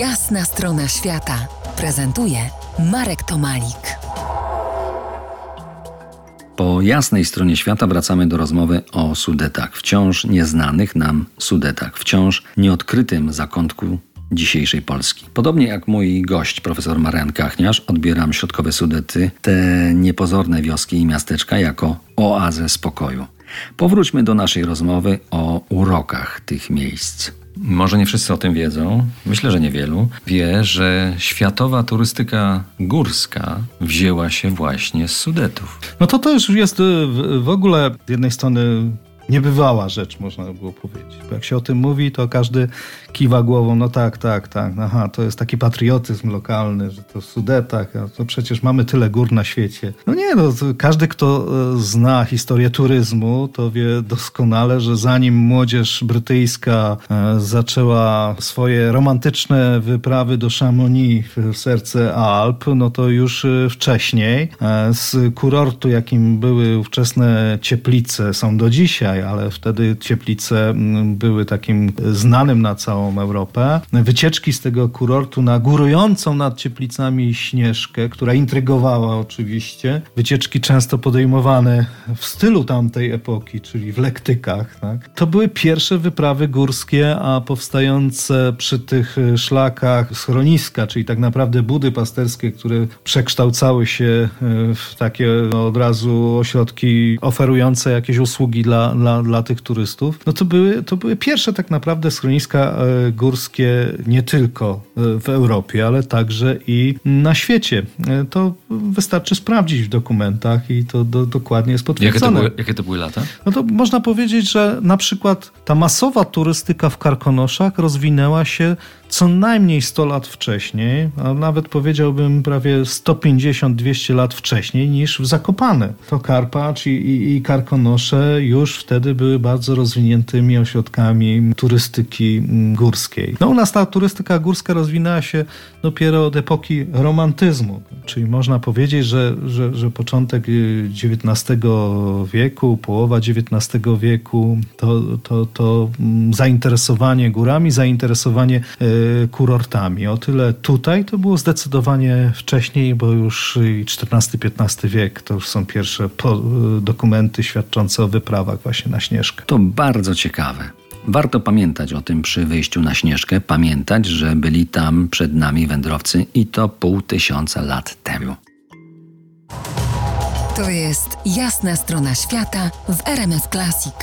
Jasna strona świata prezentuje Marek Tomalik. Po jasnej stronie świata wracamy do rozmowy o Sudetach, wciąż nieznanych nam Sudetach, wciąż nieodkrytym zakątku dzisiejszej Polski. Podobnie jak mój gość, profesor Marian Kachniarz, odbieram środkowe Sudety, te niepozorne wioski i miasteczka, jako oazę spokoju. Powróćmy do naszej rozmowy o urokach tych miejsc. Może nie wszyscy o tym wiedzą, myślę, że niewielu, wie, że światowa turystyka górska wzięła się właśnie z Sudetów. No to już jest y, w ogóle z jednej strony niebywała rzecz, można by było powiedzieć. Bo jak się o tym mówi, to każdy kiwa głową, no tak, tak, tak, aha, to jest taki patriotyzm lokalny, że to w Sudetach, a to przecież mamy tyle gór na świecie. No nie, no, każdy, kto e, zna historię turyzmu, to wie doskonale, że zanim młodzież brytyjska e, zaczęła swoje romantyczne wyprawy do Chamonix w serce Alp, no to już e, wcześniej z kurortu, jakim były ówczesne Cieplice, są do dzisiaj, ale wtedy Cieplice były takim znanym na całą Europę. Wycieczki z tego kurortu na górującą nad Cieplicami Śnieżkę, która intrygowała oczywiście. Wycieczki często podejmowane w stylu tamtej epoki, czyli w lektykach. Tak? To były pierwsze wyprawy górskie, a powstające przy tych szlakach schroniska, czyli tak naprawdę budy pasterskie, które przekształcały się e, w takie od razu ośrodki oferujące jakieś usługi dla, dla, dla tych turystów. No to były, to były pierwsze tak naprawdę schroniska e, górskie nie tylko w Europie, ale także i na świecie. To wystarczy sprawdzić w dokumentach i to do, dokładnie jest potwierdzone. Jakie to, były, jakie to były lata? No to można powiedzieć, że na przykład ta masowa turystyka w Karkonoszach rozwinęła się co najmniej 100 lat wcześniej, a nawet powiedziałbym prawie 150-200 lat wcześniej niż w Zakopane. To Karpacz i, i, i Karkonosze już wtedy były bardzo rozwiniętymi ośrodkami turystyki górskiej. No u nas ta turystyka górska rozwinęła się dopiero od epoki romantyzmu, czyli można powiedzieć, że, że, że początek XIX wieku, połowa XIX wieku to, to, to mm, zainteresowanie górami, zainteresowanie e, kurortami. O tyle tutaj to było zdecydowanie wcześniej, bo już XIV-XV wiek to już są pierwsze dokumenty świadczące o wyprawach właśnie na Śnieżkę. To bardzo ciekawe. Warto pamiętać o tym przy wyjściu na Śnieżkę, pamiętać, że byli tam przed nami wędrowcy i to pół tysiąca lat temu. To jest jasna strona świata w RMS Classic.